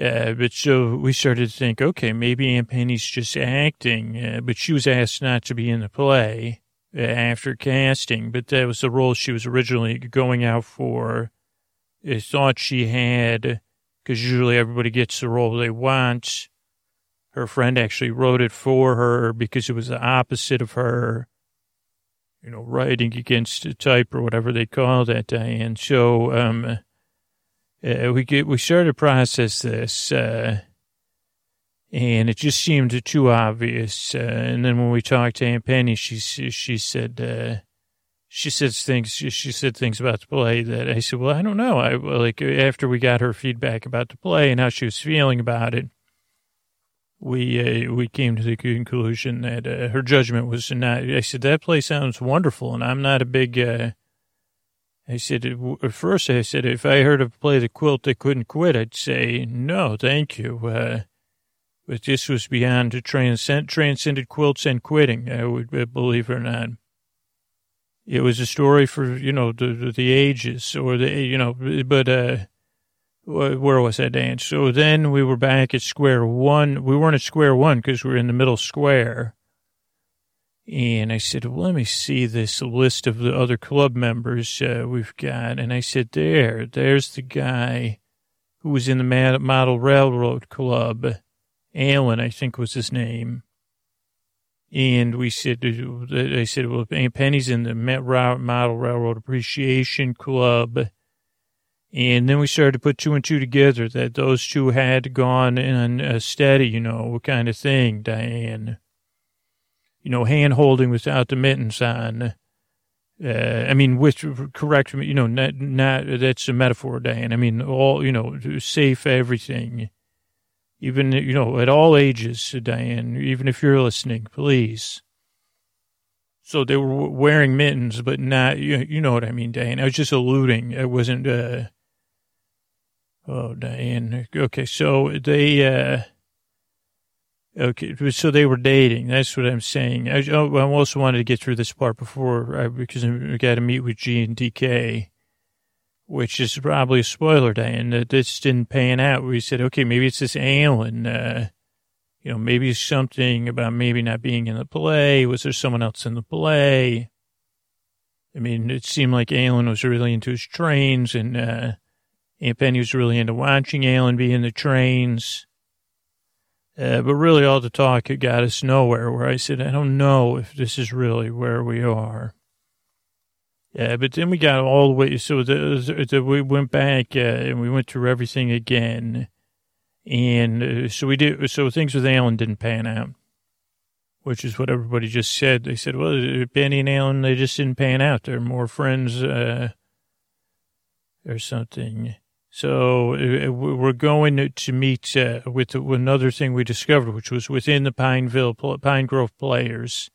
Uh, but so we started to think, okay, maybe Aunt Penny's just acting, uh, but she was asked not to be in the play uh, after casting, but that was the role she was originally going out for. I thought she had, because usually everybody gets the role they want. Her friend actually wrote it for her because it was the opposite of her you know, writing against type or whatever they call that, Diane. So, um, uh, we get, we started to process this, uh, and it just seemed too obvious. Uh, and then when we talked to Aunt Penny, she she said uh, she said things she said things about the play that I said, well, I don't know. I like after we got her feedback about the play and how she was feeling about it we uh, we came to the conclusion that uh, her judgment was not. I said that play sounds wonderful, and I'm not a big. Uh, I said at first I said if I heard of play the quilt that couldn't quit, I'd say no, thank you. Uh, but this was beyond transcend transcended quilts and quitting. I would uh, believe it or not. It was a story for you know the the ages or the you know, but uh, where was that Dan? So then we were back at square one. We weren't at square one because we were in the middle square. And I said, well, let me see this list of the other club members uh, we've got. And I said, there, there's the guy who was in the Model Railroad Club. Alan, I think was his name. And we said, I said, well, Penny's in the Model Railroad Appreciation Club. And then we started to put two and two together that those two had gone in a steady, you know, kind of thing, Diane. You know, hand holding without the mittens on. Uh, I mean, with correct, you know, not, not, that's a metaphor, Diane. I mean, all, you know, safe everything. Even, you know, at all ages, Diane, even if you're listening, please. So they were wearing mittens, but not, you, you know what I mean, Diane. I was just alluding. I wasn't, uh, Oh, Diane. Okay, so they, uh, okay, so they were dating. That's what I'm saying. I, oh, I also wanted to get through this part before, I, because we got to meet with Gee and DK, which is probably a spoiler, Diane, that this didn't pan out. We said, okay, maybe it's this Alan, uh, you know, maybe something about maybe not being in the play. Was there someone else in the play? I mean, it seemed like Alan was really into his trains and, uh, Aunt Penny was really into watching Alan be in the trains. Uh, but really, all the talk it got us nowhere. Where I said, I don't know if this is really where we are. Yeah, but then we got all the way. So the, the, we went back uh, and we went through everything again, and uh, so we did. So things with Alan didn't pan out, which is what everybody just said. They said, "Well, Penny and Alan, they just didn't pan out. They're more friends uh, or something." So uh, we're going to meet uh, with another thing we discovered, which was within the Pineville Pine Grove Players,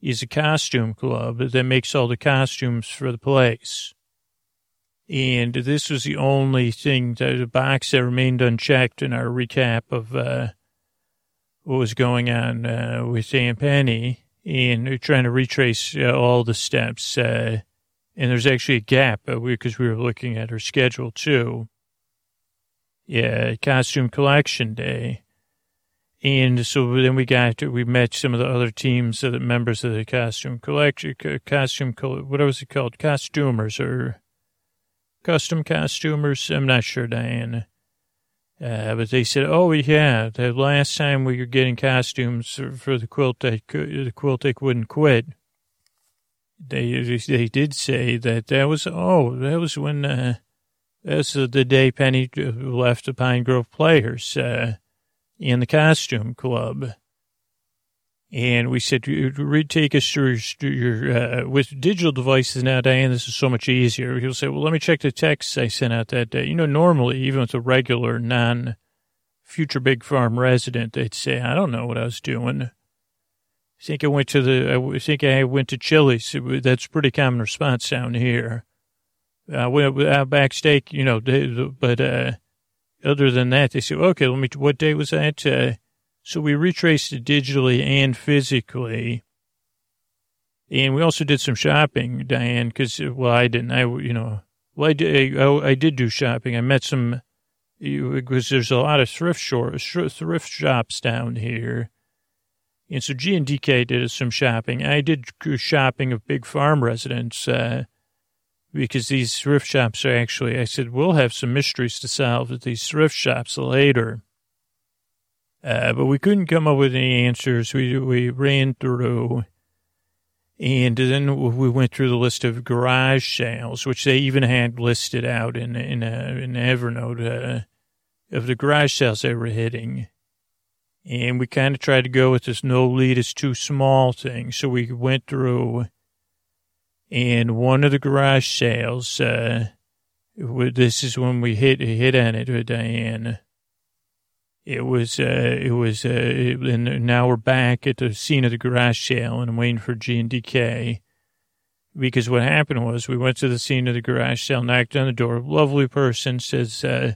is a costume club that makes all the costumes for the plays. And this was the only thing, that, the box that remained unchecked in our recap of uh, what was going on uh, with Aunt Penny and trying to retrace uh, all the steps. And there's actually a gap because uh, we, we were looking at her schedule too. Yeah, costume collection day. And so then we got, we met some of the other teams the members of the costume collection, costume, what was it called? Costumers or custom costumers. I'm not sure, Diana. Uh, but they said, oh, yeah, the last time we were getting costumes for the quilt, the quilt wouldn't quit they they did say that that was oh that was when uh, that was the day Penny left the Pine Grove Players uh, in the costume club, And we said, retake us through your, uh, with digital devices now, Diane, this is so much easier. He'll say, well, let me check the texts I sent out that day. You know, normally, even with a regular non future big farm resident, they'd say, I don't know what I was doing. I think I went to the, I think I went to Chili's. That's a pretty common response down here. I went out backstage, you know, but, uh, other than that, they said, okay, let me, what day was that? Uh, so we retraced it digitally and physically. And we also did some shopping, Diane, because, well, I didn't, I, you know, well, I did, I, I did do shopping. I met some, because there's a lot of thrift, thrift shops down here. And so Gee and DK did some shopping. I did shopping of big farm residents, uh, because these thrift shops are actually, I said, we'll have some mysteries to solve at these thrift shops later. Uh, but we couldn't come up with any answers. We, we ran through and then we went through the list of garage sales, which they even had listed out in, in, uh, in Evernote, uh, of the garage sales they were hitting. And we kind of tried to go with this no lead is too small thing. So we went through and one of the garage sales, uh, this is when we hit, hit on it with Diane it was, uh, it was, uh, and now we're back at the scene of the garage sale and I'm waiting for Gee and DK. Because what happened was we went to the scene of the garage sale, knocked on the door. Lovely person says, uh,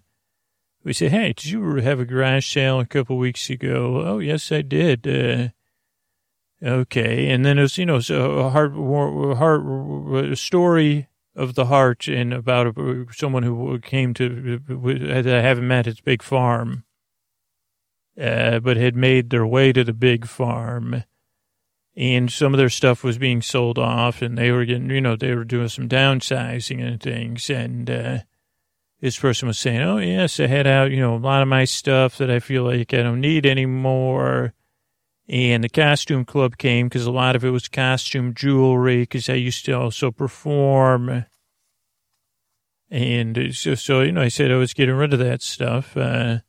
we say, Hey, did you have a garage sale a couple weeks ago? Oh, yes, I did. Uh, okay. And then it was, you know, a heart, heart, a story of the heart and about someone who came to, I haven't met at Big Farm uh, but had made their way to the big farm. And some of their stuff was being sold off, and they were getting, you know, they were doing some downsizing and things. And uh, this person was saying, "Oh yes, I had out, you know, a lot of my stuff that I feel like I don't need anymore." And the costume club came because a lot of it was costume jewelry because I used to also perform. And so, so, you know, I said I was getting rid of that stuff. Uh,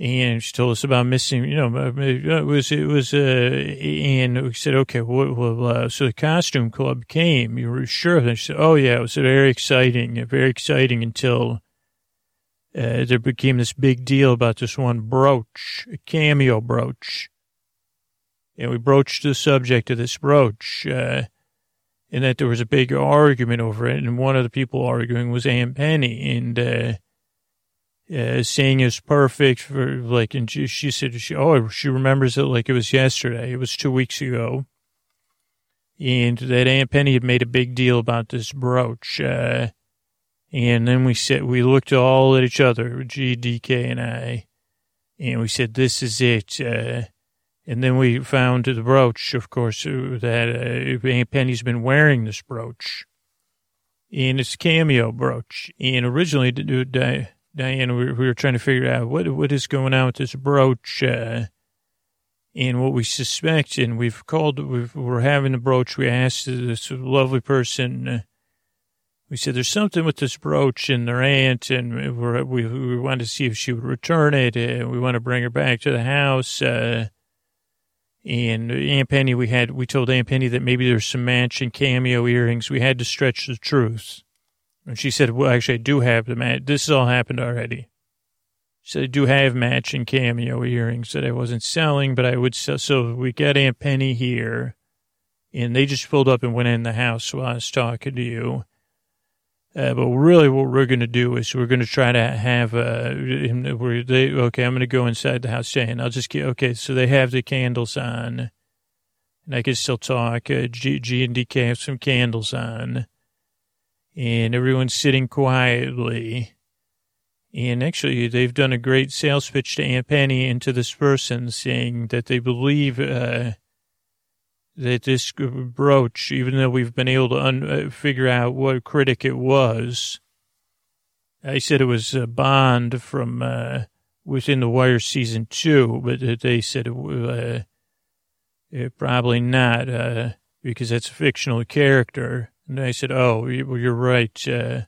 and she told us about missing, you know, it was, it was, uh, and we said, okay, well, well uh, so the costume club came. You were sure? And she said, oh, yeah, it was very exciting, very exciting until uh, there became this big deal about this one brooch, a cameo brooch. And we broached the subject of this brooch, uh, and that there was a big argument over it. And one of the people arguing was Aunt Penny. And, uh, uh, saying is perfect for like, and she, said, she, oh, she remembers it like it was yesterday. It was two weeks ago. And that Aunt Penny had made a big deal about this brooch. Uh, and then we said, we looked all at each other, GDK and I, and we said, this is it. Uh, and then we found the brooch, of course, uh, that uh, Aunt Penny's been wearing this brooch. And it's a cameo brooch. And originally, Diane, we, we were trying to figure out what what is going on with this brooch, uh, and what we suspect. And we've called, we've, we're having the brooch. We asked this lovely person. Uh, we said there's something with this brooch and their aunt, and we we wanted to see if she would return it. Uh, we want to bring her back to the house. Uh, and Aunt Penny, we had we told Aunt Penny that maybe there's some matching cameo earrings. We had to stretch the truth. And she said, well, actually, I do have the match. This all happened already. She said, I do have matching cameo earrings that I wasn't selling, but I would sell. So we got Aunt Penny here, and they just pulled up and went in the house while I was talking to you. Uh, but really, what we're going to do is we're going to try to have uh, we're, they, okay. I'm going to go inside the house saying I'll just get okay. So they have the candles on, and I can still talk. Uh, Gee, Gee and DK have some candles on, and everyone's sitting quietly. And actually, they've done a great sales pitch to Aunt Penny and to this person saying that they believe uh, that this brooch, even though we've been able to un- uh, figure out what critic it was, I said it was a Bond from uh, within the Wire season two, but they said it, uh, probably not uh, because that's a fictional character. And I said, oh, you're right. Uh,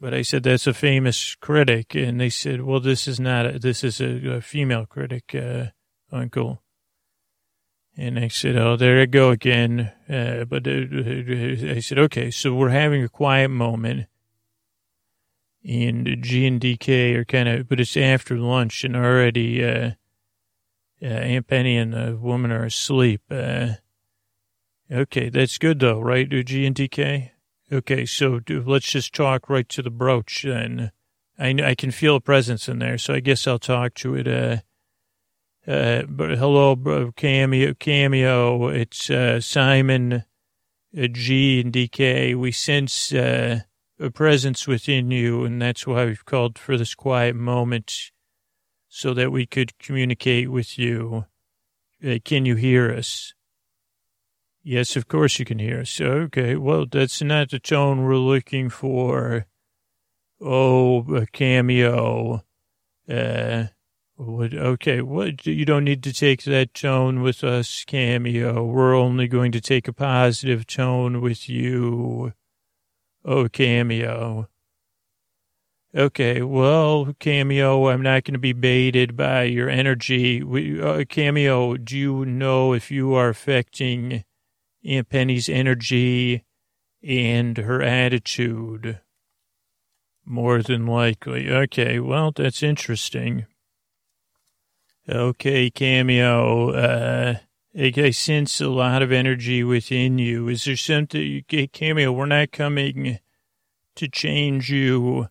but I said, that's a famous critic. And they said, well, this is not, a, this is a, a female critic, uh, uncle. And I said, oh, there I go again. Uh, but uh, I said, okay, so we're having a quiet moment. And Gee and DK are kind of, but it's after lunch and already uh, uh, Aunt Penny and the woman are asleep. Uh, okay, that's good though, right, Gee and DK? Okay, so let's just talk right to the brooch then. I, I can feel a presence in there, so I guess I'll talk to it. Uh, uh, but hello, cameo, cameo. It's uh, Simon, uh, Gee, and DK. We sense uh, a presence within you, and that's why we've called for this quiet moment, so that we could communicate with you. Uh, can you hear us? Yes, of course you can hear us. Okay, well, that's not the tone we're looking for. Oh, a cameo. Uh, what, okay, what you don't need to take that tone with us, Cameo. We're only going to take a positive tone with you. Oh, Cameo. Okay, well, Cameo, I'm not going to be baited by your energy. We, uh, Cameo, do you know if you are affecting Aunt Penny's energy and her attitude? More than likely. Okay, well, that's interesting. Okay, Cameo. Uh, I sense a lot of energy within you. Is there something, Cameo, we're not coming to change you.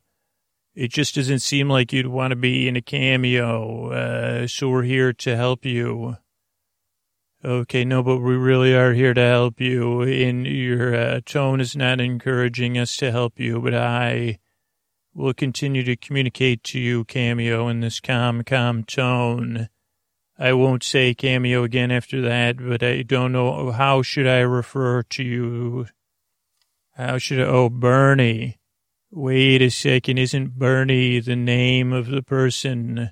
It just doesn't seem like you'd want to be in a cameo. Uh, so we're here to help you. Okay, no, but we really are here to help you. And your uh, tone is not encouraging us to help you, but I will continue to communicate to you, Cameo, in this calm, calm tone. I won't say Cameo again after that, but I don't know. How should I refer to you? How should I? Oh, Bernie. Wait a second. Isn't Bernie the name of the person?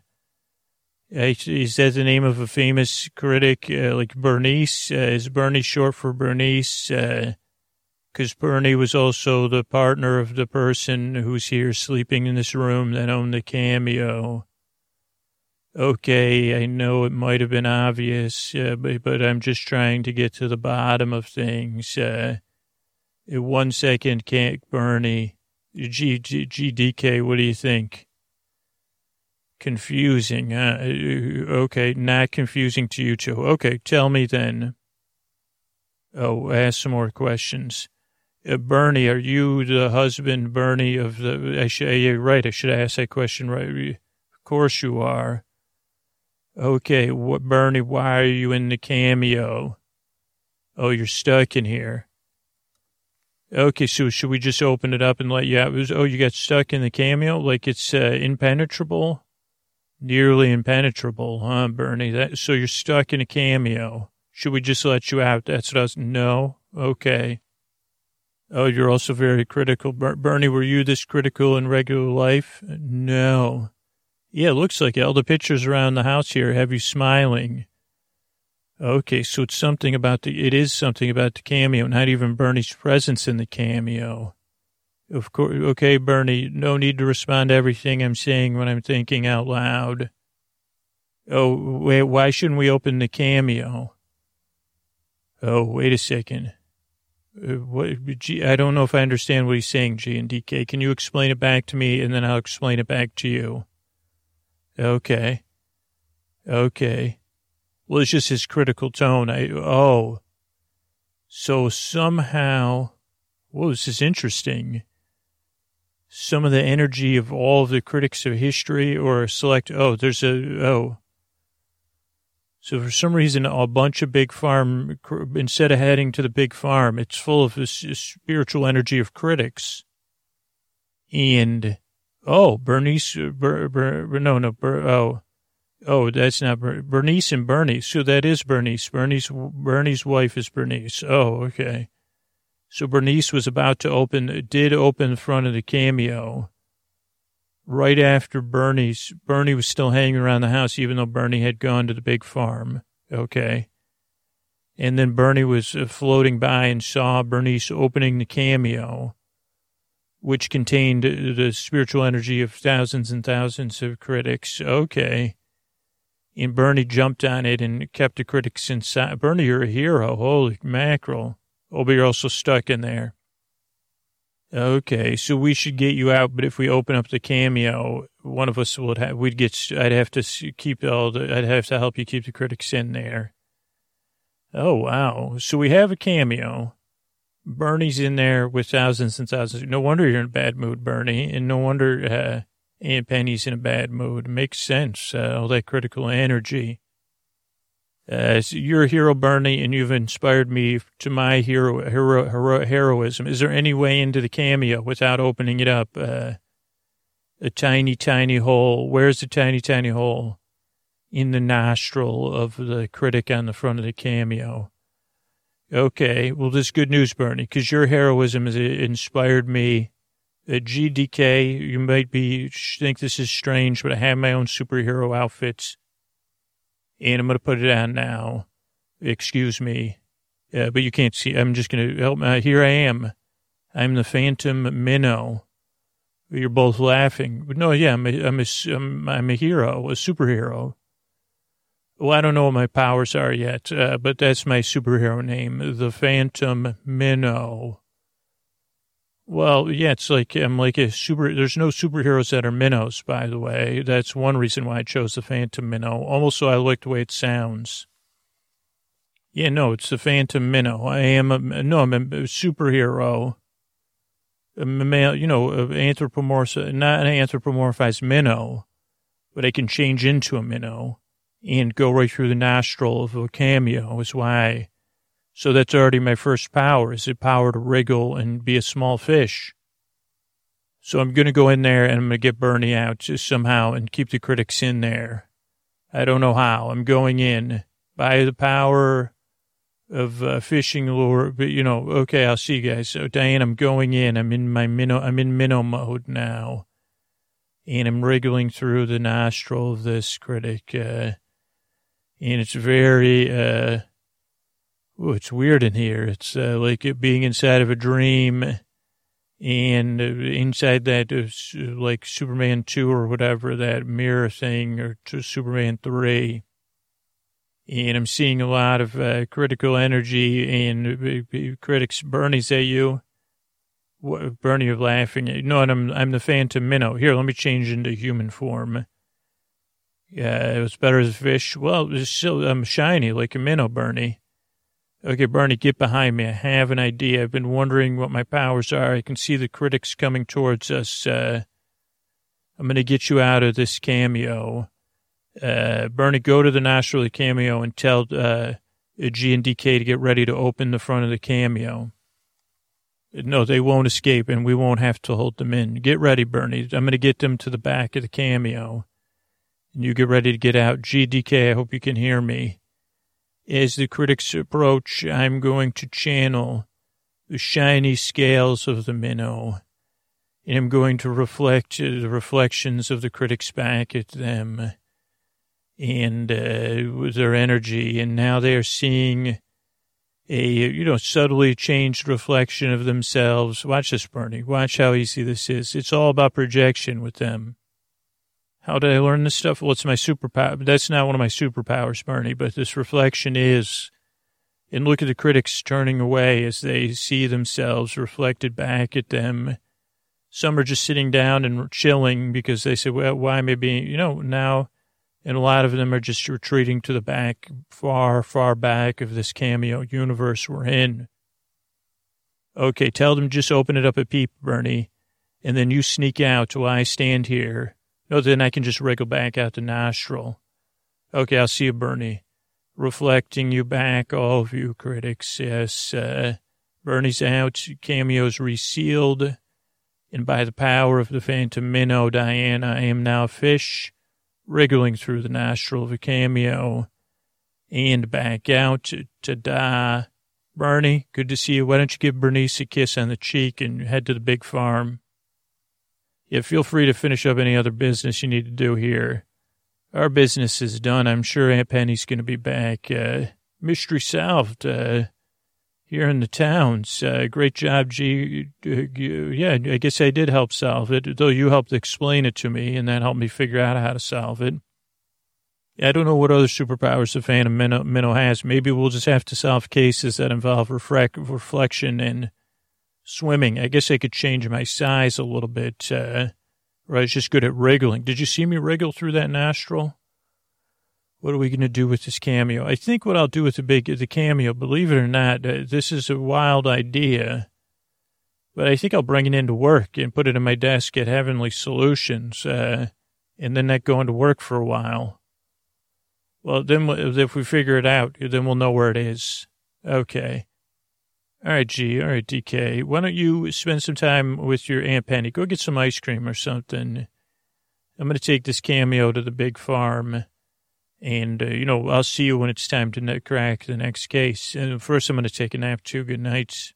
Is that the name of a famous critic, uh, like Bernice? Uh, is Bernie short for Bernice? Uh, because Bernie was also the partner of the person who's here sleeping in this room that owned the cameo. Okay, I know it might have been obvious, uh, but, but, I'm just trying to get to the bottom of things. Uh, one second, can't Bernie. Gee, Gee, GDK, what do you think? Confusing. Uh, okay, not confusing to you too. Okay, tell me then. Oh, ask some more questions. Uh, Bernie, are you the husband, Bernie, of the, I should, yeah, right, I should ask that question right. Of course you are. Okay, what, Bernie, why are you in the cameo? Oh, you're stuck in here. Okay, so should we just open it up and let you out? Was, oh, you got stuck in the cameo? Like it's uh, impenetrable? Nearly impenetrable, huh, Bernie? That, so you're stuck in a cameo. Should we just let you out? That's what I was, no? Okay. Oh, you're also very critical. Bernie, were you this critical in regular life? No. Yeah, it looks like it. All the pictures around the house here have you smiling. Okay, so it's something about the, it is something about the cameo, not even Bernie's presence in the cameo. Of course, okay, Bernie, no need to respond to everything I'm saying when I'm thinking out loud. Oh, wait, why shouldn't we open the cameo? Oh, wait a second. Uh, what, Gee, I don't know if I understand what he's saying, Gee and DK. Can you explain it back to me and then I'll explain it back to you? Okay. Okay. Well, it's just his critical tone. I, oh. So somehow, well, this is interesting. Some of the energy of all of the critics of history or select, oh, there's a, oh, so for some reason, a bunch of big farm, instead of heading to the big farm, it's full of this spiritual energy of critics. And, oh, Bernice, Ber, Ber, no, no, Ber, oh, oh, that's not Ber, Bernice and Bernie. So that is Bernice. Bernie's, Bernie's wife is Bernice. Oh, okay. So Bernice was about to open, did open the front of the cameo right after Bernie's, Bernie was still hanging around the house, even though Bernie had gone to the big farm. Okay. And then Bernie was uh, floating by and saw Bernice opening the cameo, which contained the spiritual energy of thousands and thousands of critics. Okay. And Bernie jumped on it and kept the critics inside. Bernie, you're a hero. Holy mackerel. Oh, but you're also stuck in there. Okay, so we should get you out, but if we open up the cameo, one of us would have, we'd get, I'd have to keep all the, I'd have to help you keep the critics in there. Oh, wow. So we have a cameo. Bernie's in there with thousands and thousands. No wonder you're in a bad mood, Bernie. And no wonder uh, Aunt Penny's in a bad mood. Makes sense. Uh, all that critical energy. Uh, so you're a hero, Bernie, and you've inspired me to my hero, hero, hero heroism. Is there any way into the cameo without opening it up? Uh, a tiny, tiny hole. Where's the tiny, tiny hole? In the nostril of the critic on the front of the cameo. Okay, well, this is good news, Bernie, because your heroism has inspired me. At GDK, you might be think this is strange, but I have my own superhero outfits, and I'm going to put it on now. Excuse me, uh, but you can't see. I'm just going to help. Uh, here I am. I'm the Phantom Minnow. You're both laughing. But no, yeah, I'm a, I'm a, I'm, I'm a hero, a superhero. Well, I don't know what my powers are yet, uh, but that's my superhero name, the Phantom Minnow. Well, yeah, it's like I'm like a super. There's no superheroes that are minnows, by the way. That's one reason why I chose the Phantom Minnow. Also, I like the way it sounds. Yeah, no, it's the Phantom Minnow. I am a no, I'm a superhero. A male, you know, anthropomorph, not an anthropomorphized minnow, but I can change into a minnow and go right through the nostril of a cameo is why. So that's already my first power is the power to wriggle and be a small fish. So I'm going to go in there and I'm going to get Bernie out just somehow and keep the critics in there. I don't know how. I'm going in by the power of uh, fishing lure, but you know, okay, I'll see you guys. So Diane, I'm going in. I'm in my minnow. I'm in minnow mode now, and I'm wriggling through the nostril of this critic. Uh, and it's very, uh, ooh, it's weird in here. It's uh, like it being inside of a dream, and uh, inside that, uh, like Superman 2 or whatever, that mirror thing, or Superman 3. And I'm seeing a lot of uh, critical energy and uh, critics. Bernie's at you. Bernie, you're laughing. No, I'm, I'm the Phantom Minnow. Here, let me change into human form. Yeah, it was better as a fish. Well, still, I'm shiny like a minnow, Bernie. Okay, Bernie, get behind me. I have an idea. I've been wondering what my powers are. I can see the critics coming towards us. Uh, I'm going to get you out of this cameo. Uh, Bernie, go to the nostril of the cameo and tell uh, Gee and DK to get ready to open the front of the cameo. No, they won't escape, and we won't have to hold them in. Get ready, Bernie. I'm going to get them to the back of the cameo and you get ready to get out. GDK, I hope you can hear me. As the critics approach, I'm going to channel the shiny scales of the minnow, and I'm going to reflect the reflections of the critics back at them and uh, with their energy. And now they are seeing a, you know, subtly changed reflection of themselves. Watch this, Bernie. Watch how easy this is. It's all about projection with them. How did I learn this stuff? Well, it's my superpower. That's not one of my superpowers, Bernie, but this reflection is. And look at the critics turning away as they see themselves reflected back at them. Some are just sitting down and chilling because they say, well, why am I being, you know, now, and a lot of them are just retreating to the back, far, far back of this cameo universe we're in. Okay, tell them just open it up a peep, Bernie, and then you sneak out while I stand here no, then I can just wriggle back out the nostril. Okay, I'll see you, Bernie. Reflecting you back, all of you critics. Yes, uh, Bernie's out, cameo's resealed, and by the power of the phantom minnow, Diane, I am now a fish, wriggling through the nostril of a cameo, and back out. Ta-da. Bernie, good to see you. Why don't you give Bernice a kiss on the cheek and head to the big farm? Yeah, feel free to finish up any other business you need to do here. Our business is done. I'm sure Aunt Penny's going to be back. Uh, mystery solved uh, here in the towns. Uh, great job, Gee. Uh, yeah, I guess I did help solve it, though you helped explain it to me, and that helped me figure out how to solve it. I don't know what other superpowers the Phantom Minnow, has. Maybe we'll just have to solve cases that involve reflection and swimming. I guess I could change my size a little bit. Uh, or I was just good at wriggling. Did you see me wriggle through that nostril? What are we going to do with this cameo? I think what I'll do with the big the cameo, believe it or not, uh, this is a wild idea, but I think I'll bring it into work and put it in my desk at Heavenly Solutions, uh, and then not go into work for a while. Well, then if we figure it out, then we'll know where it is. Okay. All right, Gee. All right, DK. Why don't you spend some time with your Aunt Penny? Go get some ice cream or something. I'm going to take this cameo to the big farm. And, uh, you know, I'll see you when it's time to crack the next case. And first, I'm going to take a nap too. Good night.